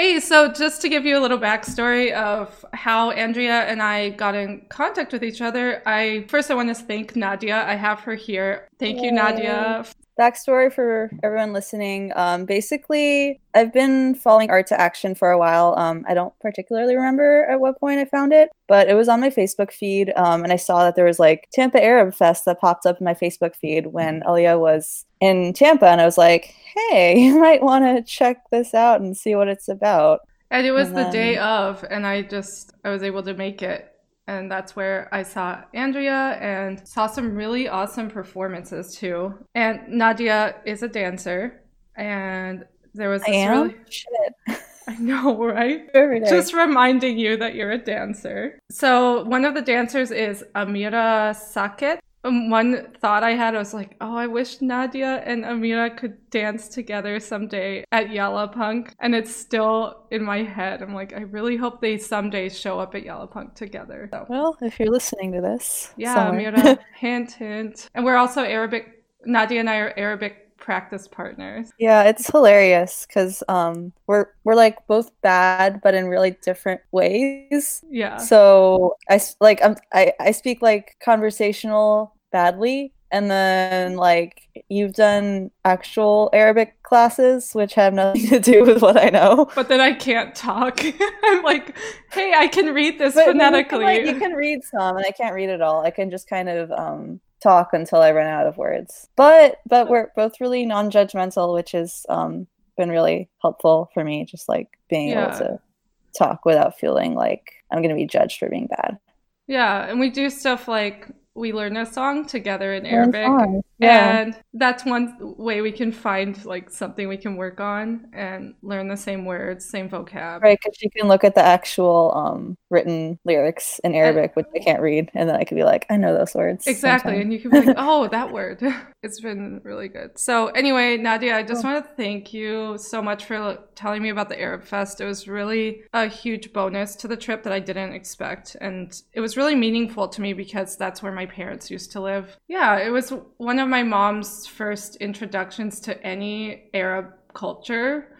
Hey, so just to give you a little backstory of how Andrea and I got in contact with each other, I first I want to thank Nadia. I have her here. Thank Yay. you, Nadia, backstory for everyone listening. Um, basically, I've been following Art2Action for a while. Um, I don't particularly remember at what point I found it, but it was on my Facebook feed, um, and I saw that there was like Tampa Arab Fest that popped up in my Facebook feed when Alia was in Tampa, and I was like, "Hey, you might want to check this out and see what it's about." And it was and the then... day of, and I just I was able to make it and that's where I saw Andrea and saw some really awesome performances too. And Nadia is a dancer, and there was this I am? really shit. I know, right? Just reminding you that you're a dancer. So one of the dancers is Amira Sackett, Um, one thought I had was like, oh, I wish Nadia and Amira could dance together someday at Yalla Punk. And it's still in my head. I'm like, I really hope they someday show up at Yalla Punk together. So. Well, if you're listening to this. Yeah, somewhere. Amira, hint, hint. And we're also Arabic, Nadia and I are Arabic practice partners. Yeah, it's hilarious because um we're we're like both bad but in really different ways. Yeah. So I like I'm I I speak like conversational badly and then like you've done actual Arabic classes which have nothing to do with what I know. But then I can't talk. I'm like, hey, I can read this but phonetically. You can, like, you can read some and I can't read it all. I can just kind of um talk until I run out of words. But but we're both really non-judgmental, which has um, been really helpful for me. Just like being yeah. able to talk without feeling like I'm going to be judged for being bad. Yeah, and we do stuff like we learn a song together in Arabic. Yeah. And that's one way we can find like something we can work on and learn the same words, same vocab. Right, because you can look at the actual um, written lyrics in Arabic, and, which I can't read, and then I could be like, I know those words. Exactly, sometime. and you can be like, oh, that word. it's been really good. So anyway, Nadia, I just oh. want to thank you so much for telling me about the Arab Fest. It was really a huge bonus to the trip that I didn't expect, and it was really meaningful to me because that's where my parents used to live. Yeah, it was one of my mom's first introductions to any Arab culture.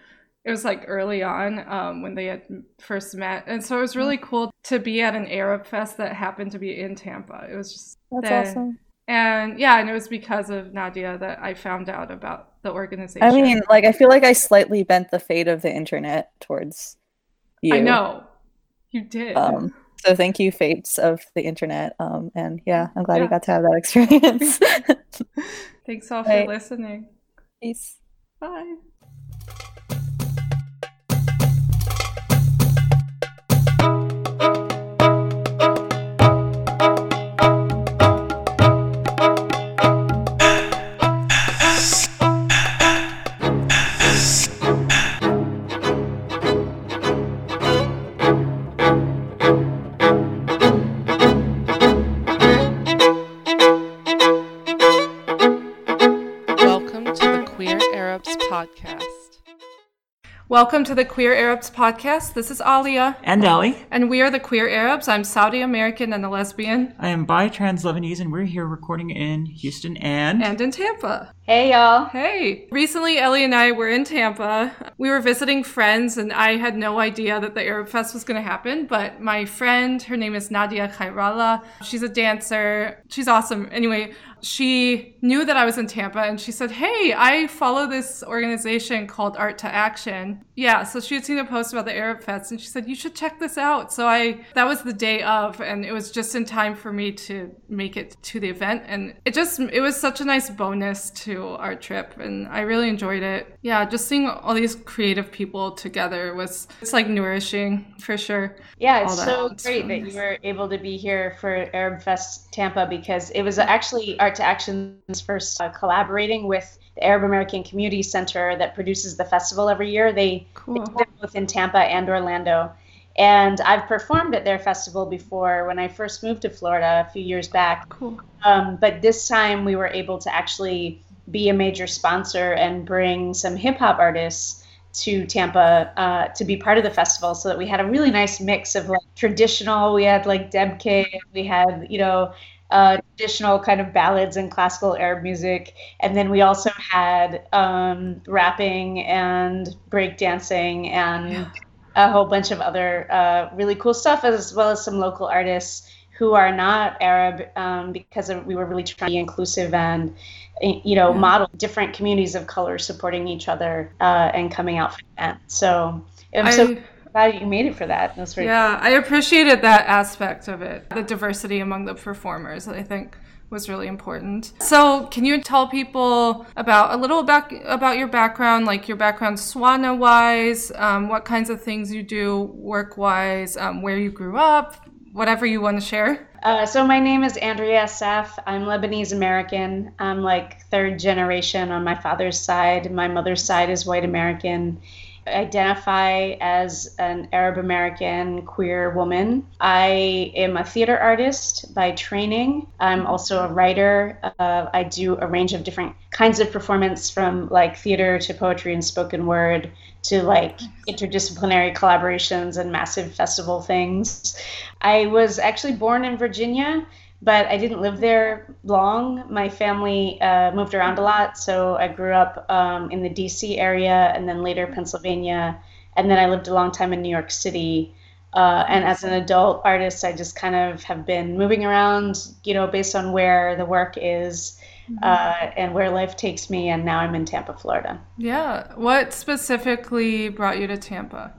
It was like early on um, when they had first met. And so it was really cool to be at an Arab fest that happened to be in Tampa. It was just. That's awesome. And yeah, and it was because of Nadia that I found out about the organization. I mean, like, I feel like I slightly bent the fate of the internet towards you. I know. You did. Um, so thank you, fates of the internet. Um, and yeah, I'm glad yeah. you got to have that experience. Thanks all for listening. Peace. Bye. Welcome to the Queer Arabs podcast. This is Alia. And Ali. And we are the Queer Arabs. I'm Saudi American and a lesbian. I am bi trans Lebanese, and we're here recording in Houston and. And in Tampa. Hey, y'all. Hey. Recently, Ellie and I were in Tampa. We were visiting friends, and I had no idea that the Arab Fest was going to happen. But my friend, her name is Nadia Khairallah. She's a dancer. She's awesome. Anyway, she knew that I was in Tampa and she said, Hey, I follow this organization called Art2Action. Yeah, so she had seen a post about the Arab Fest and she said, You should check this out. So I, that was the day of, and it was just in time for me to make it to the event. And it just, it was such a nice bonus to our trip and I really enjoyed it. Yeah, just seeing all these creative people together was, it's like nourishing for sure. Yeah, it's so it's great that you were able to be here for Arab Fest Tampa because it was actually Art2Action's first uh, collaborating with the Arab American Community Center that produces the festival every year. They, cool. they both in Tampa and Orlando. And I've performed at their festival before when I first moved to Florida a few years back. Cool. Um, but this time we were able to actually be a major sponsor and bring some hip hop artists to Tampa uh, to be part of the festival so that we had a really nice mix of like traditional, we had like Dabke, we had, you know, uh, traditional kind of ballads and classical Arab music. And then we also had um, rapping and breakdancing and yeah. a whole bunch of other uh, really cool stuff, as well as some local artists who are not Arab, um, because of, we were really trying to be inclusive and you know model different communities of color supporting each other uh, and coming out for that. So I'm I- so glad you made it for that. That's very Yeah, I appreciated that aspect of it, the diversity among the performers. I think was really important. So, can you tell people about a little back about your background, like your background SWANA wise, um, what kinds of things you do work wise, um, where you grew up, whatever you want to share? Uh, so my name is Andrea Assaf. I'm Lebanese American. I'm like third generation on my father's side. My mother's side is white American. I identify as an Arab American queer woman. I am a theater artist by training. I'm also a writer. Uh, I do a range of different kinds of performance from like theater to poetry and spoken word to like interdisciplinary collaborations and massive festival things. I was actually born in Virginia, but I didn't live there long. My family uh, moved around a lot, so I grew up um, in the DC area and then later Pennsylvania, and then I lived a long time in New York City. Uh, and as an adult artist, I just kind of have been moving around, you know, based on where the work is uh, and where life takes me. And now I'm in Tampa, Florida. Yeah. What specifically brought you to Tampa?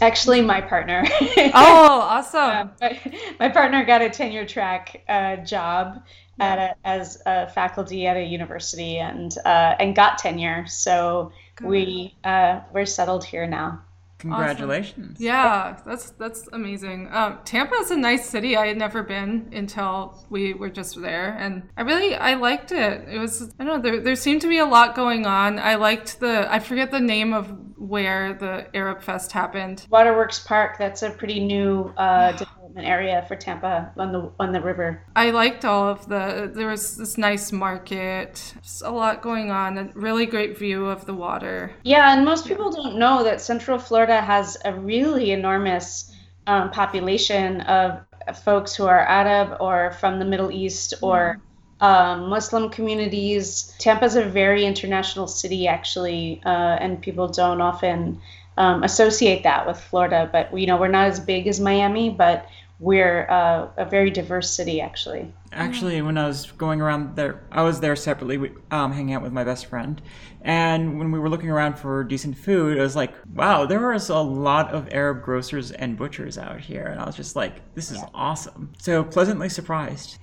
Actually, my partner. Oh, awesome. my, my partner got a tenure track uh, job at a, as a faculty at a university and uh, and got tenure. So we uh, we're settled here now. Congratulations. Yeah, that's that's amazing. Um, Tampa is a nice city. I had never been until we were just there, and I really I liked it. It was I don't know there there seemed to be a lot going on. I liked the I forget the name of where the Arab Fest happened. Waterworks Park. That's a pretty new uh, development area for Tampa on the on the river. I liked all of the. There was this nice market. Just a lot going on. A really great view of the water. Yeah, and most people don't know that Central Florida has a really enormous um, population of folks who are Arab or from the Middle East or um, Muslim communities. Tampa's a very international city, actually, uh, and people don't often um, associate that with Florida. But you know, we're not as big as Miami, but we're uh, a very diverse city, actually. Actually, when I was going around there, I was there separately, we- um, hanging out with my best friend. And when we were looking around for decent food, it was like, wow, there was a lot of Arab grocers and butchers out here. And I was just like, this is awesome. So pleasantly surprised.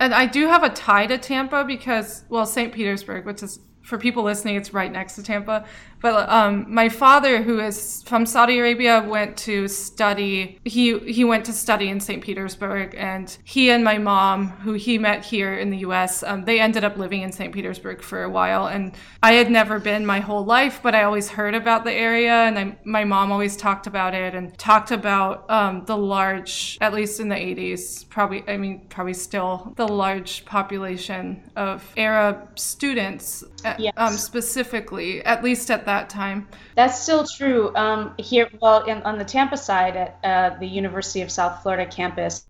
And I do have a tie to Tampa because, well, St. Petersburg, which is for people listening, it's right next to Tampa. But um, my father, who is from Saudi Arabia, went to study. He he went to study in St. Petersburg, and he and my mom, who he met here in the U.S., um, they ended up living in St. Petersburg for a while. And I had never been my whole life, but I always heard about the area, and I, my mom always talked about it and talked about um, the large, at least in the 80s, probably. I mean, probably still the large population of Arab students, Yes. um, specifically, at least at that time. That's still true. Um, here, well, in, on the Tampa side at uh, the University of South Florida campus,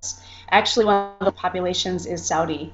actually one of the populations is Saudi.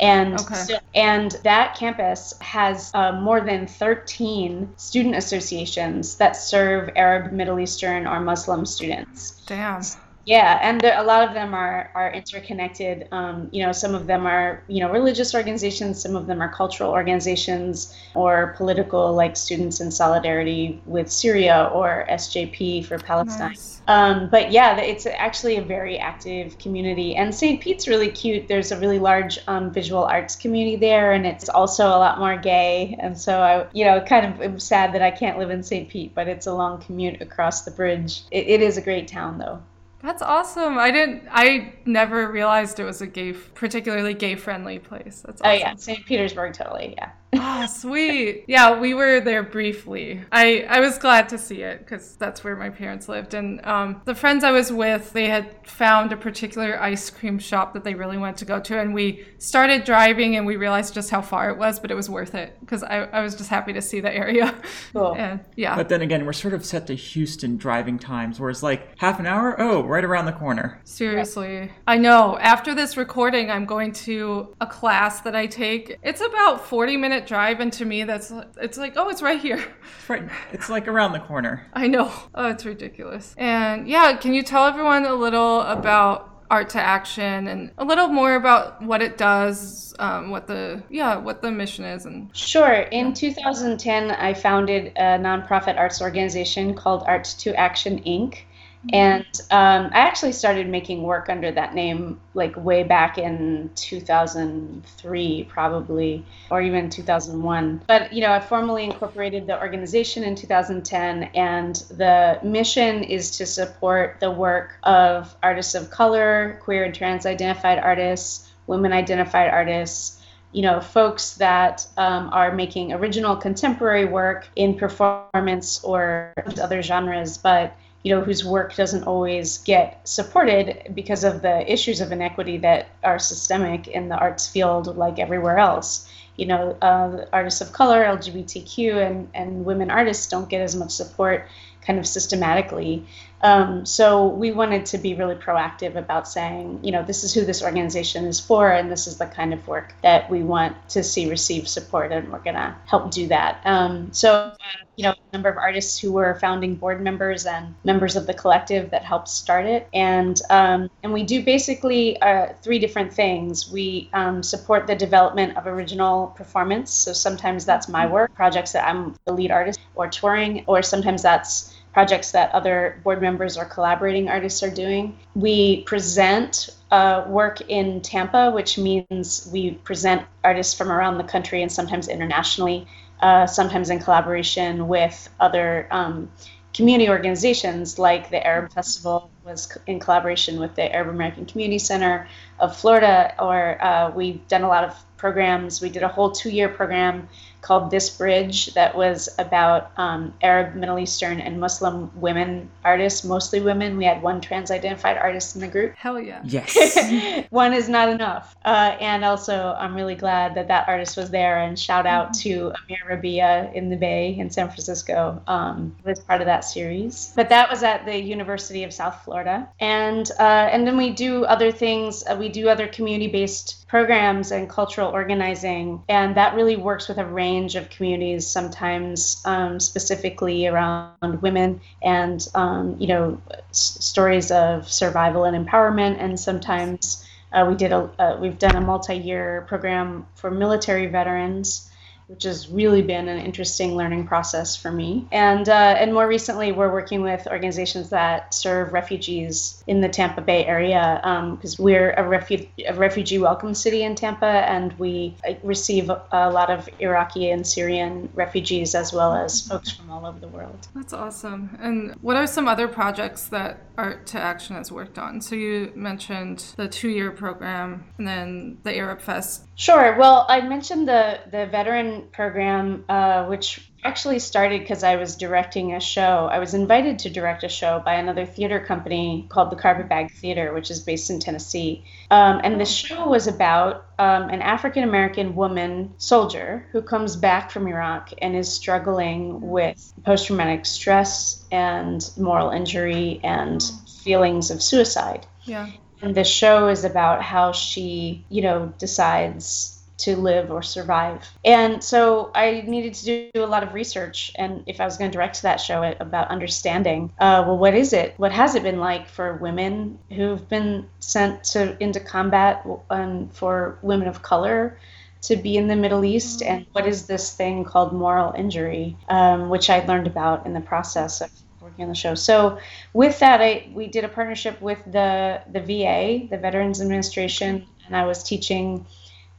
And Okay. so- and that campus has uh, more than 13 student associations that serve Arab, Middle Eastern, or Muslim students. Damn. Yeah, and there, a lot of them are are interconnected. Um, you know, some of them are you know religious organizations, some of them are cultural organizations or political, like Students in Solidarity with Syria or SJP for Palestine. Nice. Um, but yeah, it's actually a very active community, and St. Pete's really cute. There's a really large um, visual arts community there, and it's also a lot more gay. And so I, you know, kind of am sad that I can't live in St. Pete, but it's a long commute across the bridge. It, it is a great town, though. That's awesome. I didn't. I never realized it was a gay, particularly gay-friendly place. That's Oh yeah, St. Petersburg, totally. Yeah. Ah, sweet. Yeah, we were there briefly. I I was glad to see it because that's where my parents lived, and um, the friends I was with, they had found a particular ice cream shop that they really wanted to go to, and we started driving, and we realized just how far it was, but it was worth it because I, I was just happy to see the area. Cool. and yeah, But then again, we're sort of set to Houston driving times, where it's like half an hour, oh, right around the corner. Seriously. I know. After this recording, I'm going to a class that I take. It's about 40 minute drive, and to me, that's it's like, oh, it's right here. It's right. It's like around the corner. I know. Oh, it's ridiculous. And yeah, can you tell everyone a little about Art2Action and a little more about what it does um, what the yeah what the mission is and sure in 2010 i founded a nonprofit arts organization called Art2Action inc and um, I actually started making work under that name like way back in 2003, probably, or even 2001. But, you know, I formally incorporated the organization in 2010, and the mission is to support the work of artists of color, queer and trans identified artists, women identified artists you know, folks that um, are making original contemporary work in performance or other genres, but you know, whose work doesn't always get supported because of the issues of inequity that are systemic in the arts field, like everywhere else. You know, uh, artists of color, LGBTQ, and, and women artists don't get as much support kind of systematically. Um, so we wanted to be really proactive about saying, you know, this is who this organization is for, and this is the kind of work that we want to see receive support, and we're going to help do that. Um, so, uh, you know, a number of artists who were founding board members and members of the collective that helped start it, and um, and we do basically uh, three different things. We um, support the development of original performance. So sometimes that's my work, projects that I'm the lead artist, or touring, or sometimes that's projects that other board members or collaborating artists are doing. We present uh, work in Tampa, which means we present artists from around the country and sometimes internationally, uh, sometimes in collaboration with other um, community organizations like the Arab Festival was in collaboration with the Arab American Community Center of Florida, or uh, we've done a lot of programs. We did a whole two year program called This Bridge that was about um, Arab, Middle Eastern, and Muslim women artists, mostly women. We had one trans identified artist in the group. Hell yeah. Yes. one is not enough. Uh, and also, I'm really glad that that artist was there. And shout out mm-hmm. to Amir Rabiyah in the Bay in San Francisco um, was part of that series. But that was at the University of South Florida. And, uh, and then we do other things. Uh, we do other community based programs and cultural organizing. And that really works with a range of communities, sometimes um, specifically around women and, um, you know, s- stories of survival and empowerment. And sometimes uh, we did a, uh, we've done a multi-year program for military veterans which has really been an interesting learning process for me. And uh, and more recently, we're working with organizations that serve refugees in the Tampa Bay area because um, we're a, refu- a refugee welcome city in Tampa, and we uh, receive a lot of Iraqi and Syrian refugees as well as folks from all over the world. That's awesome. And what are some other projects that Art2Action has worked on? So you mentioned the two-year program, and then the Arab Fest. Sure. Well, I mentioned the the veteran program, uh, which actually started because I was directing a show. I was invited to direct a show by another theater company called the Carpetbag Theater, which is based in Tennessee. Um, and the show was about um, an African American woman soldier who comes back from Iraq and is struggling with post traumatic stress and moral injury and feelings of suicide. Yeah. And the show is about how she, you know, decides to live or survive. And so I needed to do a lot of research. And if I was going to direct that show, about understanding, uh, well, what is it? What has it been like for women who've been sent to into combat, and for women of color? To be in the Middle East, and what is this thing called moral injury, um, which I learned about in the process of on the show. So with that, I we did a partnership with the the VA, the Veterans Administration, and I was teaching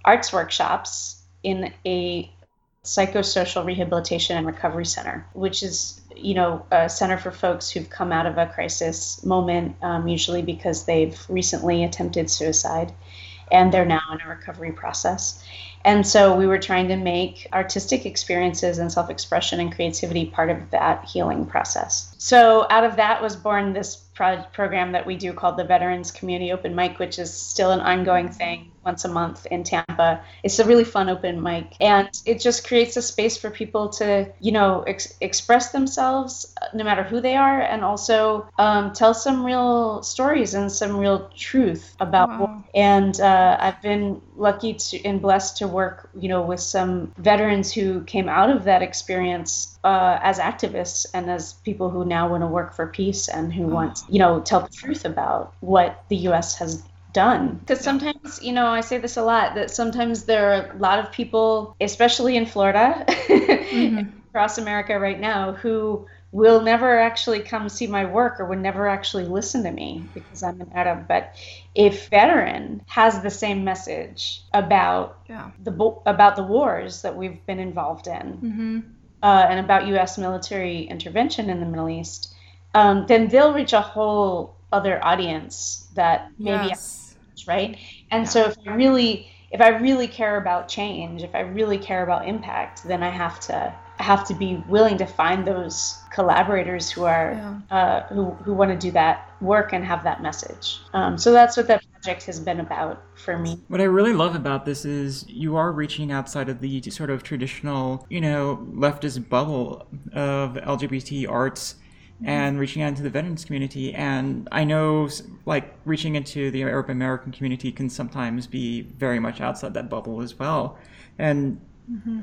arts workshops in a psychosocial rehabilitation and recovery center, which is you know a center for folks who've come out of a crisis moment, um, usually because they've recently attempted suicide, and they're now in a recovery process. And so we were trying to make artistic experiences and self-expression and creativity part of that healing process. So out of that was born this pro- program that we do called the Veterans Community Open Mic, which is still an ongoing thing once a month in Tampa. It's a really fun open mic, and it just creates a space for people to, you know, ex- express themselves uh, no matter who they are, and also um, tell some real stories and some real truth about. Wow. And uh, I've been lucky to and blessed to work, you know, with some veterans who came out of that experience uh, as activists and as people who now want to work for peace and who want, you know, tell the truth about what the U.S. has done. Because sometimes, you know, I say this a lot that sometimes there are a lot of people, especially in Florida, mm-hmm. across America right now, who will never actually come see my work or would never actually listen to me because I'm an Arab. But if veteran has the same message about yeah. the about the wars that we've been involved in mm-hmm. uh, and about U.S. military intervention in the Middle East, um, then they'll reach a whole other audience that maybe yes. right. And yeah. so if I really if I really care about change, if I really care about impact, then I have to have to be willing to find those collaborators who are yeah. uh, who, who want to do that work and have that message. Um, so that's what that project has been about for me. What I really love about this is you are reaching outside of the sort of traditional, you know, leftist bubble of LGBT arts mm-hmm. and reaching out into the veterans community. And I know, like, reaching into the Arab American community can sometimes be very much outside that bubble as well. And mm-hmm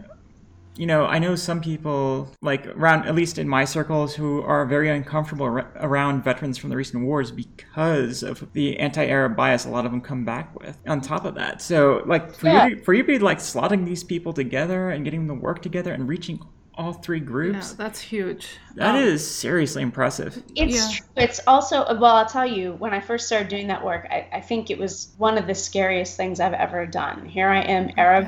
you know, I know some people, like around, at least in my circles, who are very uncomfortable ar- around veterans from the recent wars because of the anti-Arab bias a lot of them come back with. On top of that, so like for yeah. you, to, for you to be like slotting these people together and getting them to work together and reaching all three groups. Yeah, that's huge. That um, is seriously impressive. It's yeah. true. It's also well, I'll tell you, when I first started doing that work, I, I think it was one of the scariest things I've ever done. Here I am, Arab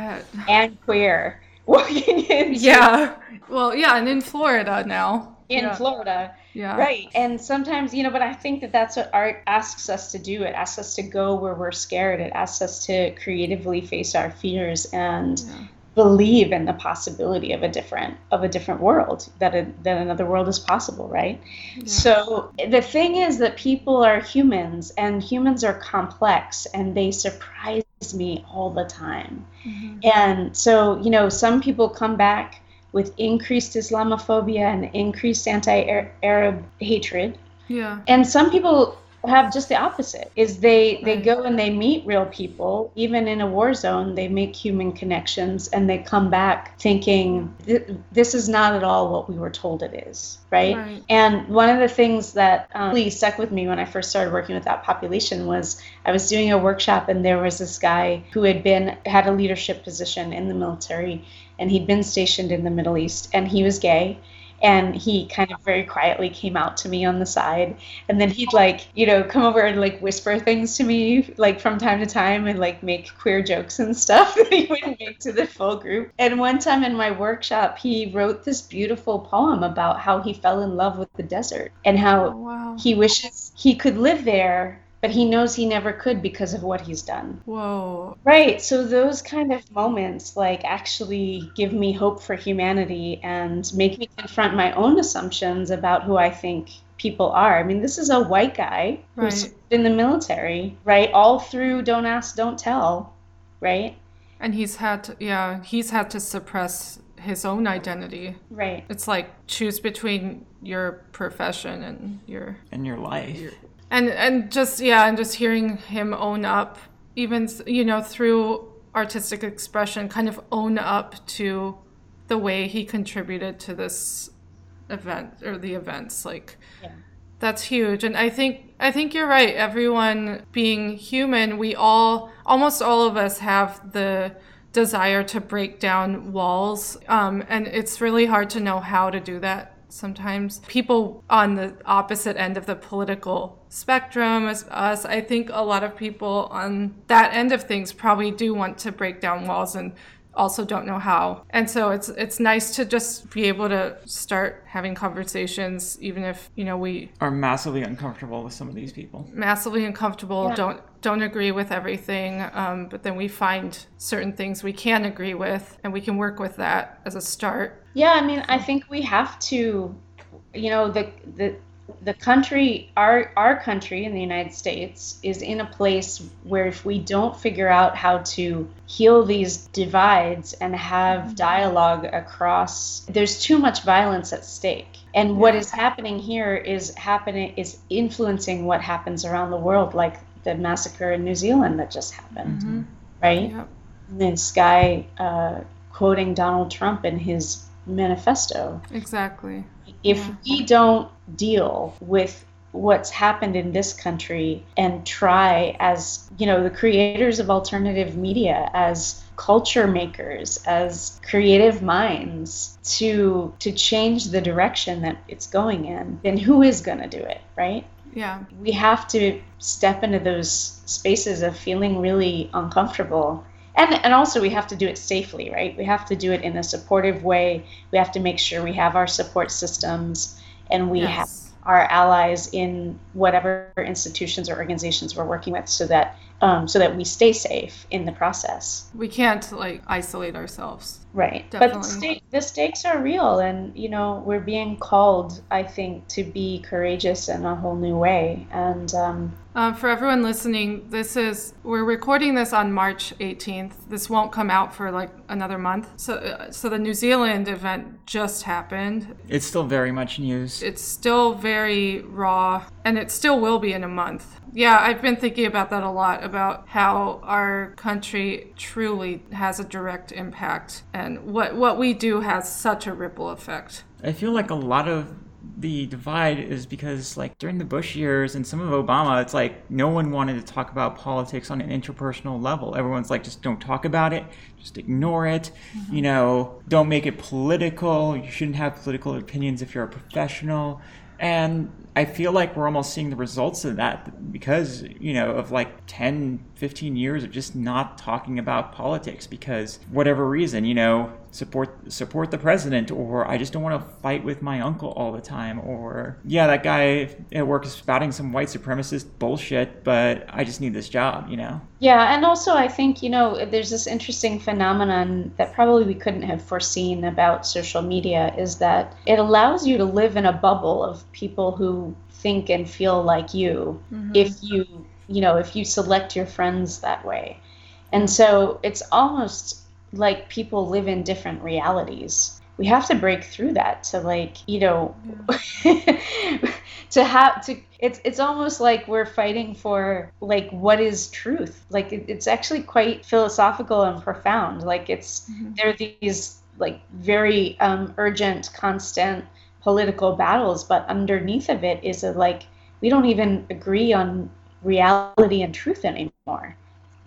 and queer walking in. Yeah. Well, yeah, and in Florida now. In yeah. Florida. Yeah. Right. And sometimes, you know, but I think that that's what art asks us to do. It asks us to go where we're scared. It asks us to creatively face our fears and yeah believe in the possibility of a different of a different world that a, that another world is possible right yeah. so the thing is that people are humans and humans are complex and they surprise me all the time. Mm-hmm. and so you know some people come back with increased islamophobia and increased anti-arab hatred. Yeah. And some people have just the opposite is they they go and they meet real people. Even in a war zone they make human connections and they come back thinking this is not at all what we were told it is right, right. and one of the things that um, really stuck with me when i first started working with that population was i was doing a workshop and there was this guy who had been had a leadership position in the military and he'd been stationed in the middle east and he was gay and he kind of very quietly came out to me on the side and then he'd like you know come over and like whisper things to me like from time to time and like make queer jokes and stuff that he wouldn't make to the full group and one time in my workshop he wrote this beautiful poem about how he fell in love with the desert and how oh, wow. he wishes he could live there but he knows he never could because of what he's done. Whoa. Right. So those kind of moments like actually give me hope for humanity and make me confront my own assumptions about who I think people are. I mean, this is a white guy right. who's in the military, right? All through Don't Ask, Don't Tell, right? And he's had to, yeah, he's had to suppress his own identity. Right. It's like choose between your profession and your and your life. Your, and and just yeah and just hearing him own up even you know through artistic expression kind of own up to the way he contributed to this event or the events like yeah. that's huge. And i think i think you're right. Everyone being human we all almost all of us have the desire to break down walls. Um, and it's really hard to know how to do that sometimes people on the opposite end of the political spectrum as us i think a lot of people on that end of things probably do want to break down walls and also don't know how. And so it's it's nice to just be able to start having conversations even if, you know, we are massively uncomfortable with some of these people. Massively uncomfortable, yeah. don't don't agree with everything, um, but then we find certain things we can agree with and we can work with that as a start. Yeah, I mean, I think we have to you know, the the the country our our country in the United States is in a place where if we don't figure out how to heal these divides and have mm-hmm. dialogue across there's too much violence at stake and what is happening here is happening is influencing what happens around the world like the massacre in New Zealand that just happened mm-hmm. right this guy uh, quoting Donald Trump in his manifesto. Exactly. If we don't deal with what's happened in this country and try as you know the creators of alternative media as culture makers as creative minds to to change the direction that it's going in then who is going to do it right Yeah. we have to step into those spaces of feeling really uncomfortable and and also we have to do it safely right? We have to do it in a supportive way. We have to make sure we have our support systems and we have our allies in whatever institutions or organizations we're working with so that um, so that we stay safe in the process. We can't like isolate ourselves. right. But the, Definitely. sta- the stakes are real and you know we're being called i think to be courageous in a whole new way. And um, Um, for everyone listening, this is we're recording this on March 18th. This won't come out for like another month. So, uh, so the New Zealand event just happened. It's still very much news. It's still very raw, and it still will be in a month. Yeah, I've been thinking about that a lot about how our country truly has a direct impact, and what what we do has such a ripple effect. I feel like a lot of the divide is because like during the Bush years and some of Obama, it's like no one wanted to talk about politics on an interpersonal level. Everyone's like, just don't talk about it, just ignore it. Mm-hmm. You know, don't make it political. You shouldn't have political opinions if you're a professional. And I feel like we're almost seeing the results of that because, you know, of like 10, 15 years of just not talking about politics because whatever reason, you know, support support the president or I just don't want to fight with my uncle all the time or yeah, that guy at work is spouting some white supremacist bullshit, but I just need this job, you know. Yeah, and also I think, you know, there's this interesting phenomenon that probably we couldn't have foreseen about social media is that it allows you to live in a bubble of people who think and feel like you mm-hmm. if you, you know, if you select your friends that way. And so it's almost like people live in different realities. We have to break through that to like, you know, to have to it's it's almost like we're fighting for like what is truth. Like it, it's actually quite philosophical and profound. Like it's there are these like very um, urgent constant political battles but underneath of it is a like we don't even agree on reality and truth anymore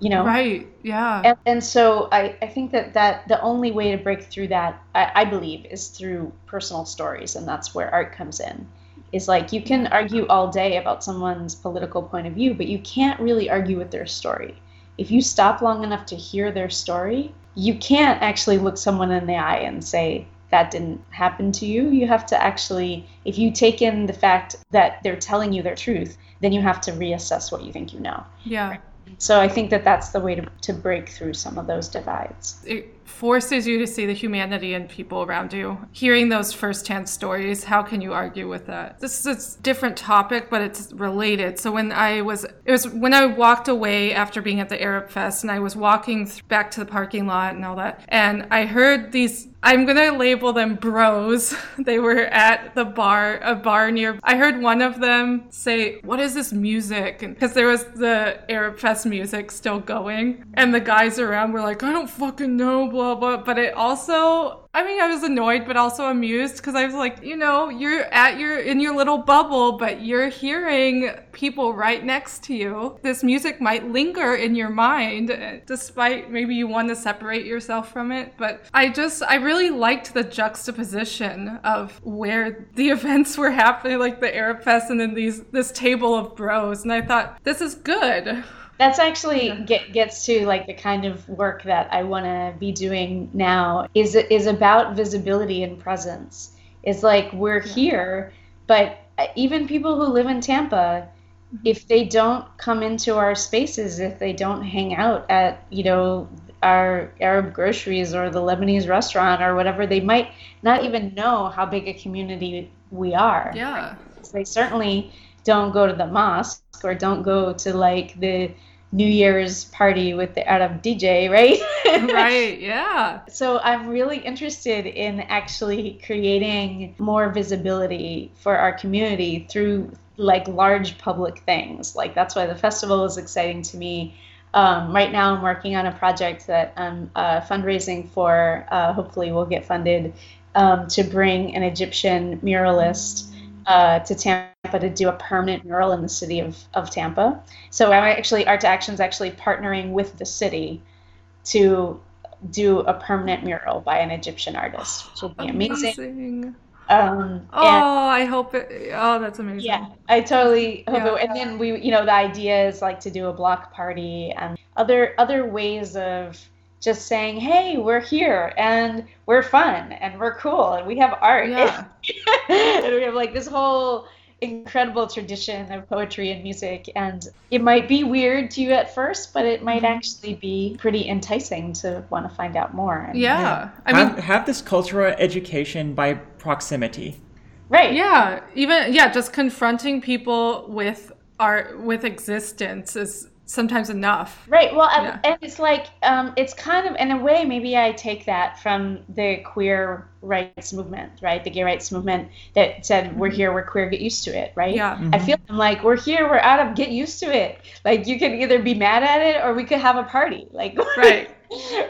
you know Right? Yeah. and, and so I, I think that, that the only way to break through that I, I believe is through personal stories and that's where art comes in is like you can argue all day about someone's political point of view but you can't really argue with their story if you stop long enough to hear their story you can't actually look someone in the eye and say that didn't happen to you you have to actually if you take in the fact that they're telling you their truth then you have to reassess what you think you know yeah. So I think that that's the way to, to break through some of those divides. it forces you to see the humanity in people around you. Hearing those firsthand stories, how can you argue with that? This is a different topic, but it's related. So when I was, it was when I walked away after being at the Arab Fest, and I was walking th- back to the parking lot and all that, and I heard these. I'm gonna label them bros. they were at the bar, a bar near. I heard one of them say, "What is this music?" Because there was the Arab Fest music still going, and the guys around were like, "I don't fucking know," blah blah. But it also, I mean, I was annoyed, but also amused because I was like, you know, you're at your in your little bubble, but you're hearing people right next to you. This music might linger in your mind, eh, despite maybe you want to separate yourself from it. But I just, I really liked the juxtaposition of where the events were happening, like the Arab Fest, and then these this table of bros, and I thought this is good. That's actually get, gets to like the kind of work that I want to be doing now is is about visibility and presence. It's like we're here, but uh, even people who live in Tampa, mm-hmm. if they don't come into our spaces, if they don't hang out at you know our Arab groceries or the Lebanese restaurant or whatever, they might not even know how big a community we are. Yeah. They certainly don't go to the mosque or don't go to like the New Year's party with the Arab DJ, right? right. Yeah. So I'm really interested in actually creating more visibility for our community through like large public things. Like that's why the festival is exciting to me. Um, right now, I'm working on a project that I'm uh, fundraising for. Uh, hopefully, will get funded um, to bring an Egyptian muralist uh, to Tampa to do a permanent mural in the city of, of Tampa. So I'm actually Art2Action is actually partnering with the city to do a permanent mural by an Egyptian artist, which will be amazing. Amazing. Um, Oh, and I hope it. Oh, that's amazing. yeah, I totally hope Yeah. it. And then we, you know, the idea is like to do a block party and other other ways of just saying, hey, we're here and we're fun and we're cool and we have art. Yeah. and we have like this whole incredible tradition of poetry and music and it might be weird to you at first but it might Mhm. actually be pretty enticing to want to find out more And- Yeah. I have, mean, have this cultural education by proximity. right yeah. Even yeah, just confronting people with art with existence is sometimes enough. Right. Well, and- Yeah. and it's like um, it's kind of in a way maybe I take that from the queer rights movement, right? The gay rights movement that said we're here, we're queer, get used to it, right? Yeah. I feel I'm like we're here, we're out of get used to it. Like you could either be mad at it or we could have a party. Like Right.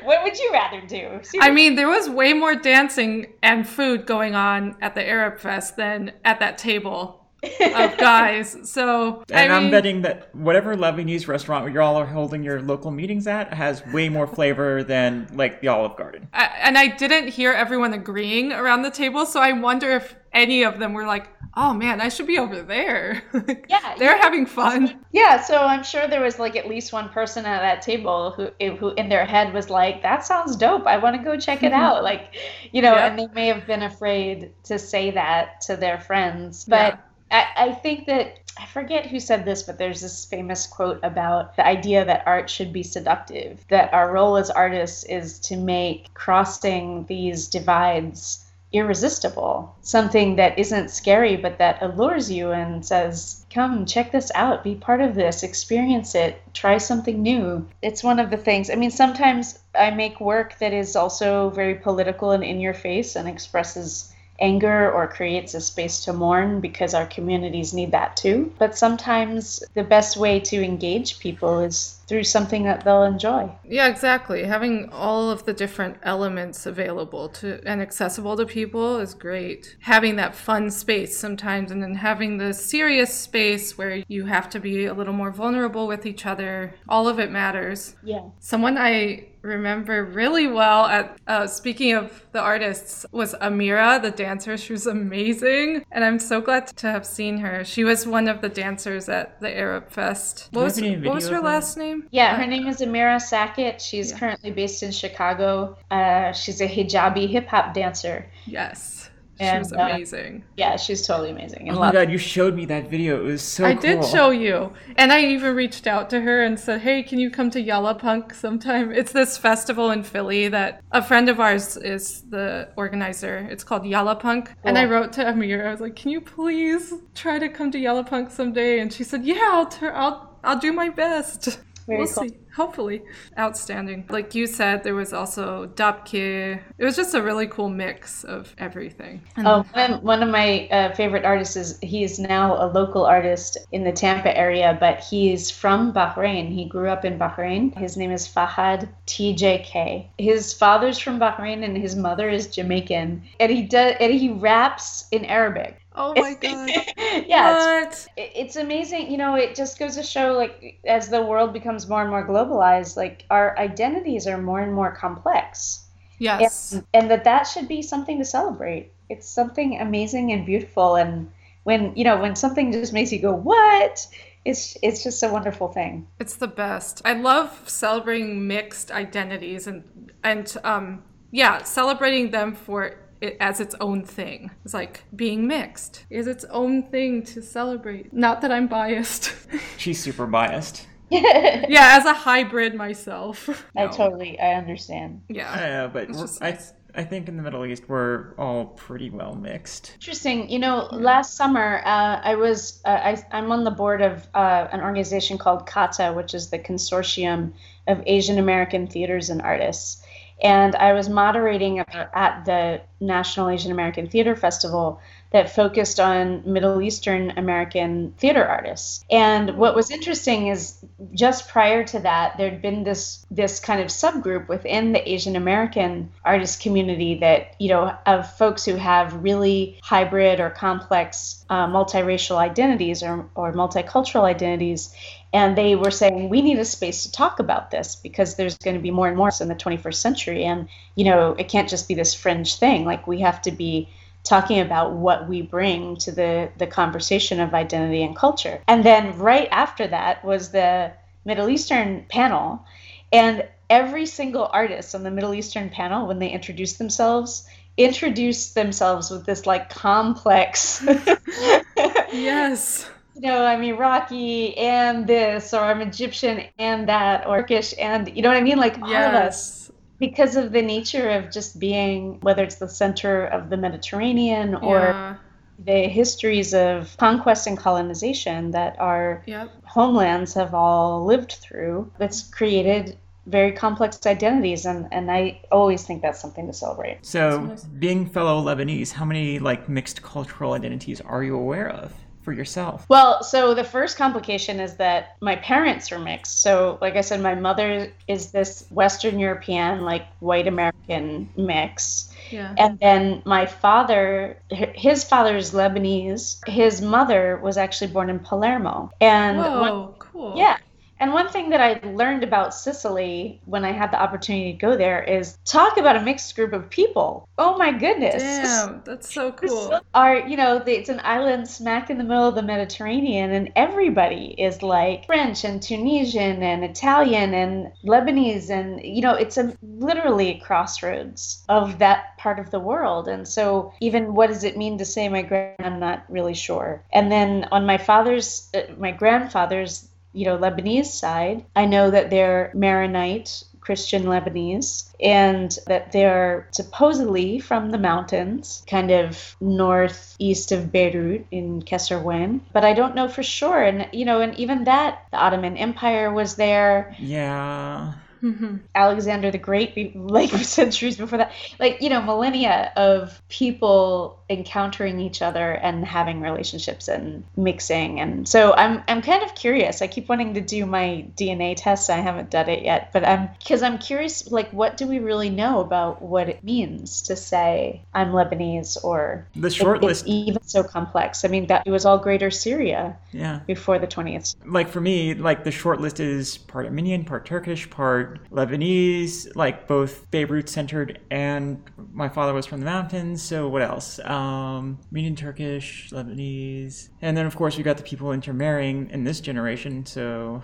what would you rather do? I mean, there was way more dancing and food going on at the Arab Fest than at that table of guys. So And I mean, am betting that whatever Lebanese restaurant you all are holding your local meetings at has way more flavor than like the Olive Garden. I, and I didn't hear everyone agreeing around the table, so I wonder if any of them were like, "Oh man, I should be over there." Yeah, they're yeah. having fun. Yeah, so I'm sure there was like at least one person at that table who who in their head was like, "That sounds dope. I want to go check it out." Like, you know, Yeah. and they may have been afraid to say that to their friends. But I, think that I forget who said this, but there's this famous quote about the idea that art should be seductive. That our role as artists is to make crossing these divides irresistible, something that isn't scary but that allures you and says, Come, check this out, be part of this, experience it, try something new. It's one of the things. I mean, sometimes I make work that is also very political and in your face and expresses anger or creates a space to mourn because our communities need that too. But sometimes the best way to engage people is through something that they'll enjoy. Yeah, exactly. Having all of the different elements available to and accessible to people is great. Having that fun space sometimes and then having the serious space where you have to be a little more vulnerable with each other. All of it matters. Yeah. Someone I remember really well at uh, speaking of the artists was Amira, the dancer. She was amazing, and I'm so glad to have seen her. She was one of the dancers at the Arab Fest. What was, what was her last name? Yeah, her name is Amira Sackett. She's currently based in Chicago. Uh, she's a hijabi hip hop dancer. Yes, she And, was uh, amazing. Yeah, she's totally amazing. And Oh my love. god, you showed me that video. It was so I cool. did show you, and I even reached out to her and said, "Hey, can you come to Yalla Punk sometime?" It's this festival in Philly that a friend of ours is the organizer. It's called Yalla Punk, and I wrote to Amir. I was like, "Can you please try to come to Yalla Punk someday?" And she said, "Yeah, I'll tur- I'll I'll do my best." Very we'll cool. see. Hopefully, outstanding. Like you said, there was also Dabke. It was just a really cool mix of everything. And Oh, one of, one of my uh, favorite artists is he is now a local artist in the Tampa area, but he's from Bahrain. He grew up in Bahrain. His name is Fahad TJK. His father's from Bahrain and his mother is Jamaican, and he does and he raps in Arabic. Oh my god. yeah, it's it's amazing you know it just goes to show like as the world becomes more and more globalized like our identities are more and more complex Yes. and, and that that should be something to celebrate it's something amazing and beautiful and when you know when something just makes you go what it's it's just a wonderful thing It's the best. I love celebrating mixed identities and and um yeah, celebrating them for it as its own thing. It's like being mixed is its own thing to celebrate. Not that I'm biased. She's super biased. i yeah, as a hybrid myself. I totally i understand Yeah. Uh, but just I. I think in the Middle East we're all pretty well mixed. Interesting. You know, last summer uh, I was uh, I, I'm on the board of uh, an organization called CAATA, which is the Consortium of Asian American Theaters and Artists, and I was moderating at the National Asian American Theater Festival that focused on Middle Eastern American theater artists. And what was interesting is just prior to that, there'd been this this kind of subgroup within the Asian American artist community that you know of folks who have really hybrid or complex uh, multiracial identities or, or multicultural identities. And they were saying, we need a space to talk about this because there's going to be more and more in the 21st century. And, you know, it can't just be this fringe thing. Like, we have to be talking about what we bring to the, the conversation of identity and culture. And then right after that was the Middle Eastern panel. And every single artist on the Middle Eastern panel, when they introduced themselves, introduced themselves with this like complex. yes. You know, I'm Iraqi and this, or I'm Egyptian and that, or Turkish and, you know what I mean? Like all yes. of us because of the nature of just being, whether it's the center of the Mediterranean or yeah. the histories of conquest and colonization that our yep. homelands have all lived through, that's created very complex identities and, and I always think that's something to celebrate. So being fellow Lebanese, how many like mixed cultural identities are you aware of? For yourself? Well, so the first complication is that my parents are mixed. So, like I said, my mother is this Western European, like white American mix. Yeah. And then my father, his father is Lebanese. His mother was actually born in Palermo. And Whoa, when, cool. Yeah. And one thing that I learned about Sicily when I had the opportunity to go there is talk about a mixed group of people. Oh my goodness. Damn, that's so cool. Are, you know, it's an island smack in the middle of the Mediterranean and everybody is like French and Tunisian and Italian and Lebanese and you know, it's a literally a crossroads of that part of the world. And so even what does it mean to say my grand I'm not really sure. And then on my father's uh, my grandfather's you know, Lebanese side, I know that they're Maronite Christian Lebanese, and that they're supposedly from the mountains, kind of northeast of Beirut in Kesserwen. But I don't know for sure. And, you know, and even that, the Ottoman Empire was there. Yeah. Mm-hmm. Alexander the Great, like centuries before that, like you know, millennia of people encountering each other and having relationships and mixing, and so I'm I'm kind of curious. I keep wanting to do my DNA test. I haven't done it yet, but I'm because I'm curious. Like, what do we really know about what it means to say I'm Lebanese or the short it, list even so complex? I mean, that it was all Greater Syria. Yeah. Before the 20th. Like for me, like the short list is part Armenian, part Turkish, part Lebanese, like both Beirut centered, and my father was from the mountains. So what else? Um, Turkish, Lebanese, and then of course we got the people intermarrying in this generation. So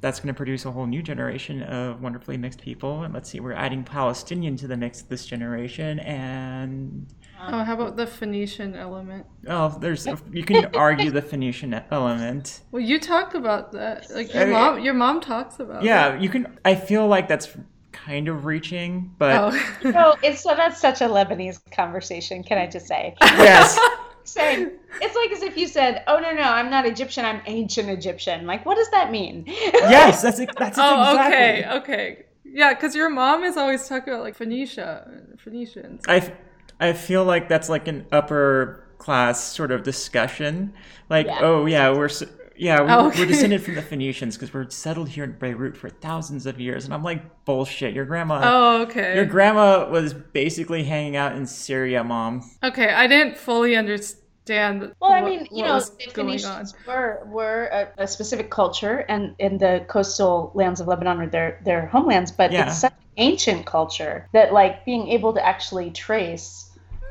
that's going to produce a whole new generation of wonderfully mixed people. And let's see, we're adding Palestinian to the mix this generation, and Oh, how about the Phoenician element? Oh, there's you can argue the Phoenician element. Well, you talk about that. Like your mom, your mom talks about. Yeah, it. you can. I feel like that's kind of reaching, but oh. no, it's so that's such a Lebanese conversation. Can I just say? Yes. Saying it's like as if you said, "Oh no, no, I'm not Egyptian. I'm ancient Egyptian." Like, what does that mean? yes, that's that's oh, exactly. okay, okay. Yeah, because your mom is always talking about like Phoenicia, Phoenicians. I I feel like that's like an upper class sort of discussion. Like, yeah. oh yeah, we're yeah oh, we're, oh, okay. we're descended from the Phoenicians because we're settled here in Beirut for thousands of years, and I'm like, bullshit. Your grandma. Oh, okay. Your grandma was basically hanging out in Syria, mom. Okay, I didn't fully understand. Well, what, I mean, you know, the Phoenicians were were a, a, specific culture, and in the coastal lands of Lebanon were their their homelands, but yeah. it's such ancient culture that like being able to actually trace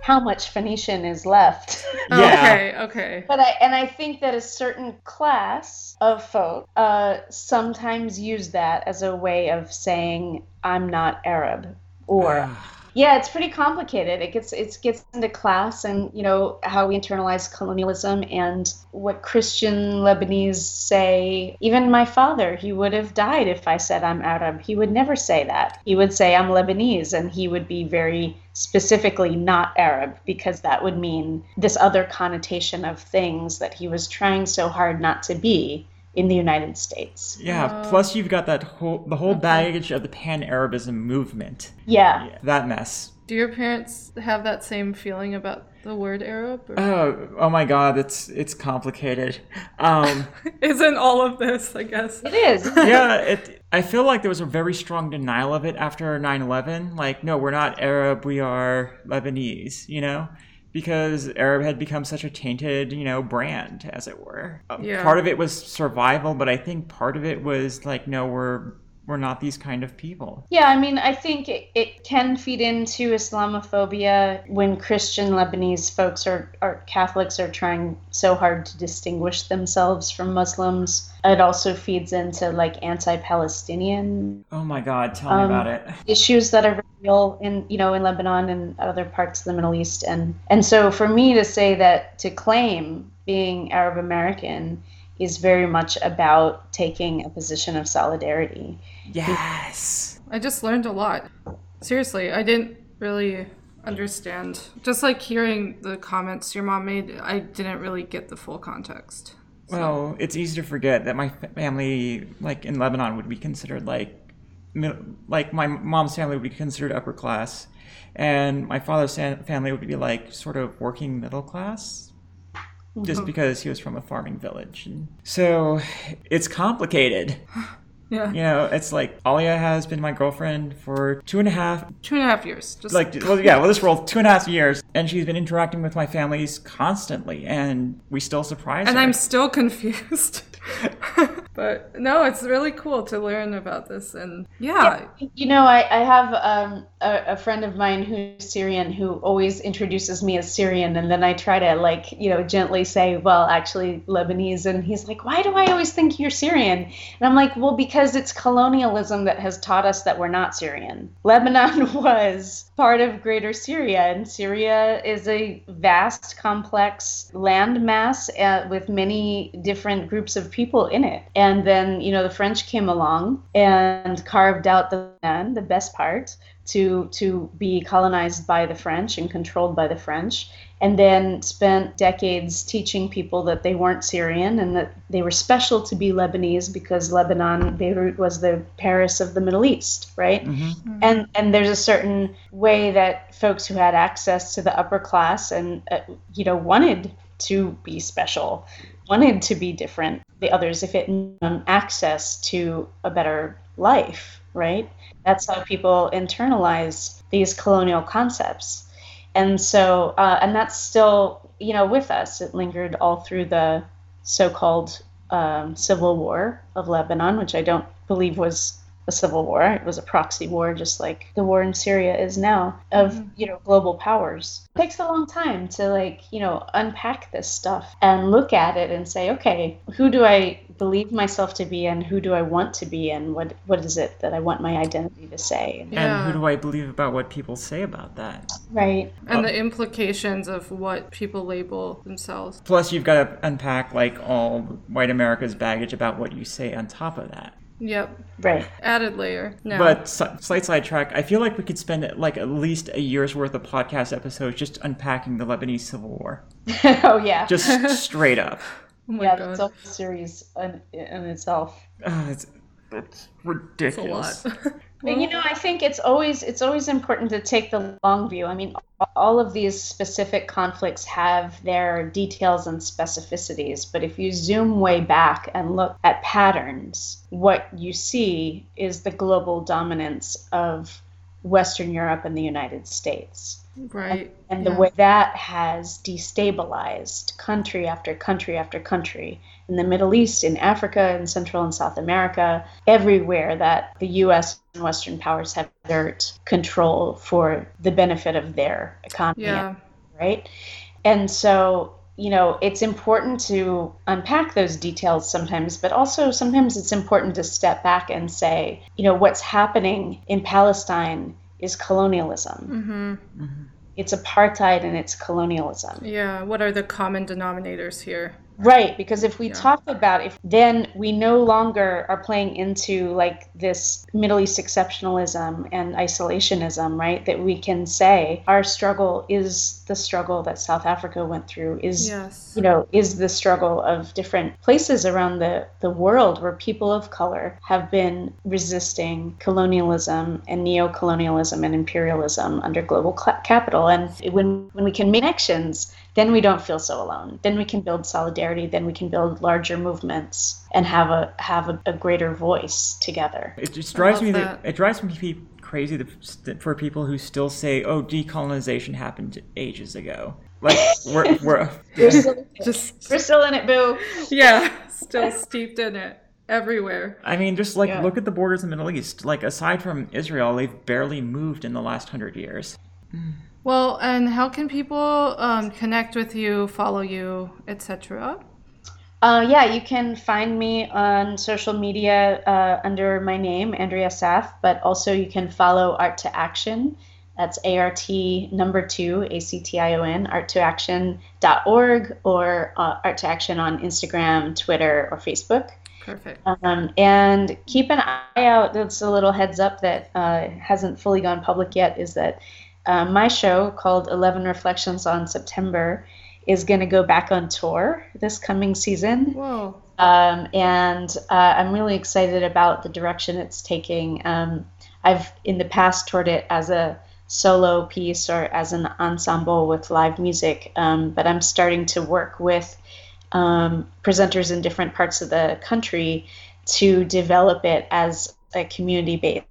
how much Phoenician is left. yeah. Okay, okay. But I and I think that a certain class of folk uh, sometimes use that as a way of saying I'm not Arab or yeah, it's pretty complicated. It gets it gets into class and you know how we internalize colonialism and what Christian Lebanese say. Even my father, he would have died if I said I'm Arab. He would never say that. He would say I'm Lebanese, and he would be very specifically not Arab because that would mean this other connotation of things that he was trying so hard not to be in the United States. Yeah, plus you've got that whole the whole okay. baggage of the pan-Arabism movement. Yeah. That mess. Do your parents have that same feeling about the word Arab? Or... Oh, oh my God, it's it's complicated. Um, Isn't all of this? I guess it is. yeah, it. I feel like there was a very strong denial of it after 9/11. Like, no, we're not Arab, we are Lebanese. You know, because Arab had become such a tainted, you know, brand, as it were. Uh, yeah. Part of it was survival, but I think part of it was like, no, we're we're not these kind of people. Yeah, I mean, I think it, it can feed into Islamophobia when Christian Lebanese folks or, or Catholics are trying so hard to distinguish themselves from Muslims. It also feeds into like anti-Palestinian Oh my God, tell Um, me about it. issues that are real in you know in Lebanon and other parts of the Middle East and and so for me to say that to claim being Arab American is very much about taking a position of solidarity. Yes. I just learned a lot. Seriously, I didn't really understand. Just like hearing the comments your mom made, I didn't really get the full context. Well, it's easy to forget that my family, like in Lebanon, would be considered like, like my mom's family would be considered upper class, and my father's family would be like sort of working middle class, just mm-hmm. because he was from a farming village. And so, it's complicated. Yeah. You know, it's like Alia has been my girlfriend for two and a half, Two and a half years. Just like, well, yeah, well, this roll two and a half years, and she's been interacting with my families constantly, and we still surprise and her. I'm still confused. but no, it's really cool to learn about this. And yeah, You know, I, I have um, a, a friend of mine who's Syrian who always introduces me as Syrian, and then I try to, like, you know, gently say, well, actually, Lebanese. And he's like, why do I always think you're Syrian? And I'm like, well, because it's colonialism that has taught us that we're not Syrian. Lebanon was part of greater Syria, and Syria is a vast, complex landmass uh, with many different groups of people in it. And then, you know, the French came along and carved out the land, the best part, to to be colonized by the French and controlled by the French, and then spent decades teaching people that they weren't Syrian and that they were special to be Lebanese because Lebanon, Beirut was the Paris of the Middle East, right? And and there's a certain way that folks who had access to the upper class and uh, you know wanted to be special, wanted to be different the others if it access to a better life, right? That's how people internalize these colonial concepts. And so, uh, and that's still, you know, with us. It lingered all through the so-called um, civil war of Lebanon, which I don't believe was a civil war. It was a proxy war, just like the war in Syria is now, of mm-hmm. you know global powers. It takes a long time to like you know unpack this stuff and look at it and say, okay, who do I believe myself to be, and who do I want to be, and what what is it that I want my identity to say? And- Yeah. And who do I believe about what people say about that? right. and the implications of what people label themselves. Plus, you've got to unpack like all white America's baggage about what you say on top of that. Yep. Right. Added layer. No. But s- slight sidetrack, I feel like we could spend like at least a year's worth of podcast episodes just unpacking the Lebanese Civil War, oh yeah. just straight up. oh yeah, god. that's a series in, in itself. Oh, it's, it's It's a ridiculous. lot. And, you know, I think it's always it's always important to take the long view. I mean, all of these specific conflicts have their details and specificities, but if you zoom way back and look at patterns, what you see is the global dominance of Western Europe and the United States. right. And the Yeah. way that has destabilized country after country after country in the Middle East, in Africa, in Central and South America, everywhere that the US and Western powers have exert control for the benefit of their economy, Yeah. right? And so, you know, it's important to unpack those details sometimes, but also sometimes it's important to step back and say, you know, what's happening in Palestine is colonialism. Mm-hmm. It's apartheid and it's colonialism. Yeah. What are the common denominators here? Right, because if we Yeah. talk about if then we no longer are playing into like this Middle East exceptionalism and isolationism, right? That we can say our struggle is the struggle that South Africa went through, is Yes. you know, is the struggle of different places around the, the world where people of color have been resisting colonialism and neo-colonialism and imperialism under global cl- capital. And when, when we can make connections, then we don't feel so alone. Then we can build solidarity. Then we can build larger movements and have a have a, a greater voice together. It just drives me. that. It drives me crazy that- for people who still say, "Oh, decolonization happened ages ago." Like we're we're We're still, Just we're still in it, boo. yeah, still steeped in it everywhere. I mean, just like Yeah. look at the borders in the Middle East. Like aside from Israel, they've barely moved in the last hundred years. Mm. Well, and how can people um, connect with you, follow you, etc.? Uh, yeah, you can find me on social media uh, under my name, Andrea Assaf, but also you can follow Art2Action. That's ART number two, A C T I O N, art2action.org, or uh, Art2Action on Instagram, Twitter, or Facebook. Perfect. Um, and keep an eye out. That's a little heads up that uh, hasn't fully gone public yet. Is that uh, my show called Eleven Reflections on September is going to go back on tour this coming season. Whoa. Um, and uh, I'm really excited about the direction it's taking. Um, I've in the past toured it as a solo piece or as an ensemble with live music, um, but I'm starting to work with um, presenters in different parts of the country to develop it as a community-based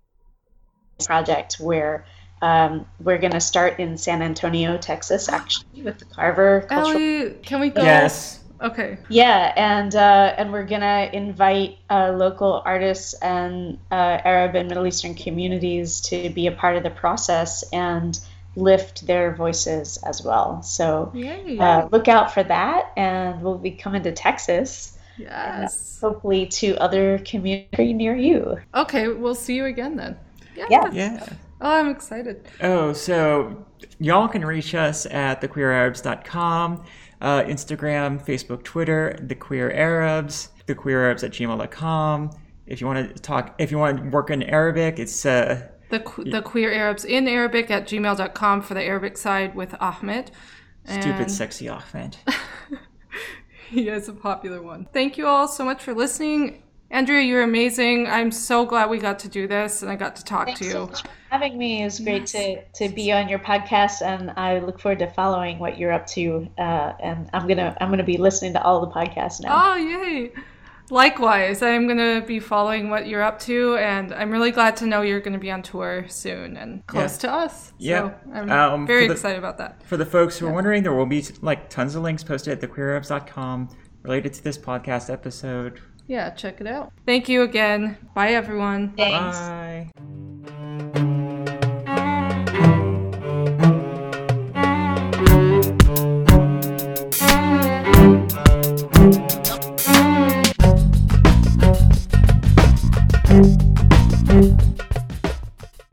project where um, we're going to start in San Antonio, Texas, actually, with the Carver Cultural Ellie, can we go? Yes. Okay. yeah, and uh, and we're gonna invite uh, local artists and uh, Arab and Middle Eastern communities to be a part of the process and lift their voices as well. So Yay. uh, look out for that, and we'll be coming to Texas, yes. hopefully to other community near you. Okay, we'll see you again then. Yeah. Yeah. Yeah. Oh, I'm excited. Oh, so y'all can reach us at thequeerarabs.com, uh, Instagram, Facebook, Twitter, The Queer Arabs, thequeerarabs at gmail.com. If you want to talk, if you want to work in Arabic, it's uh, The, que- the queer Arabs in Arabic at gmail.com for the Arabic side with Ahmed. stupid, And- sexy Ahmed. He is a popular one. Thank you all so much for listening. Andrea, you're amazing. I'm so glad we got to do this and I got to talk Thanks to so you. much for having me. It was great to, to be on your podcast, and I look forward to following what you're up to. Uh, and I'm gonna I'm gonna be listening to all the podcasts now. Oh, yay. Likewise, I'm going to be following what you're up to, and I'm really glad to know you're going to be on tour soon and close Yeah. to us. Yeah. So I'm Um, very the- excited about that. For the folks who are wondering, there will be like tons of links posted at thequeerarabs.com related to this podcast episode yeah, check it out. Thank you again. Bye, everyone. Thanks. Bye.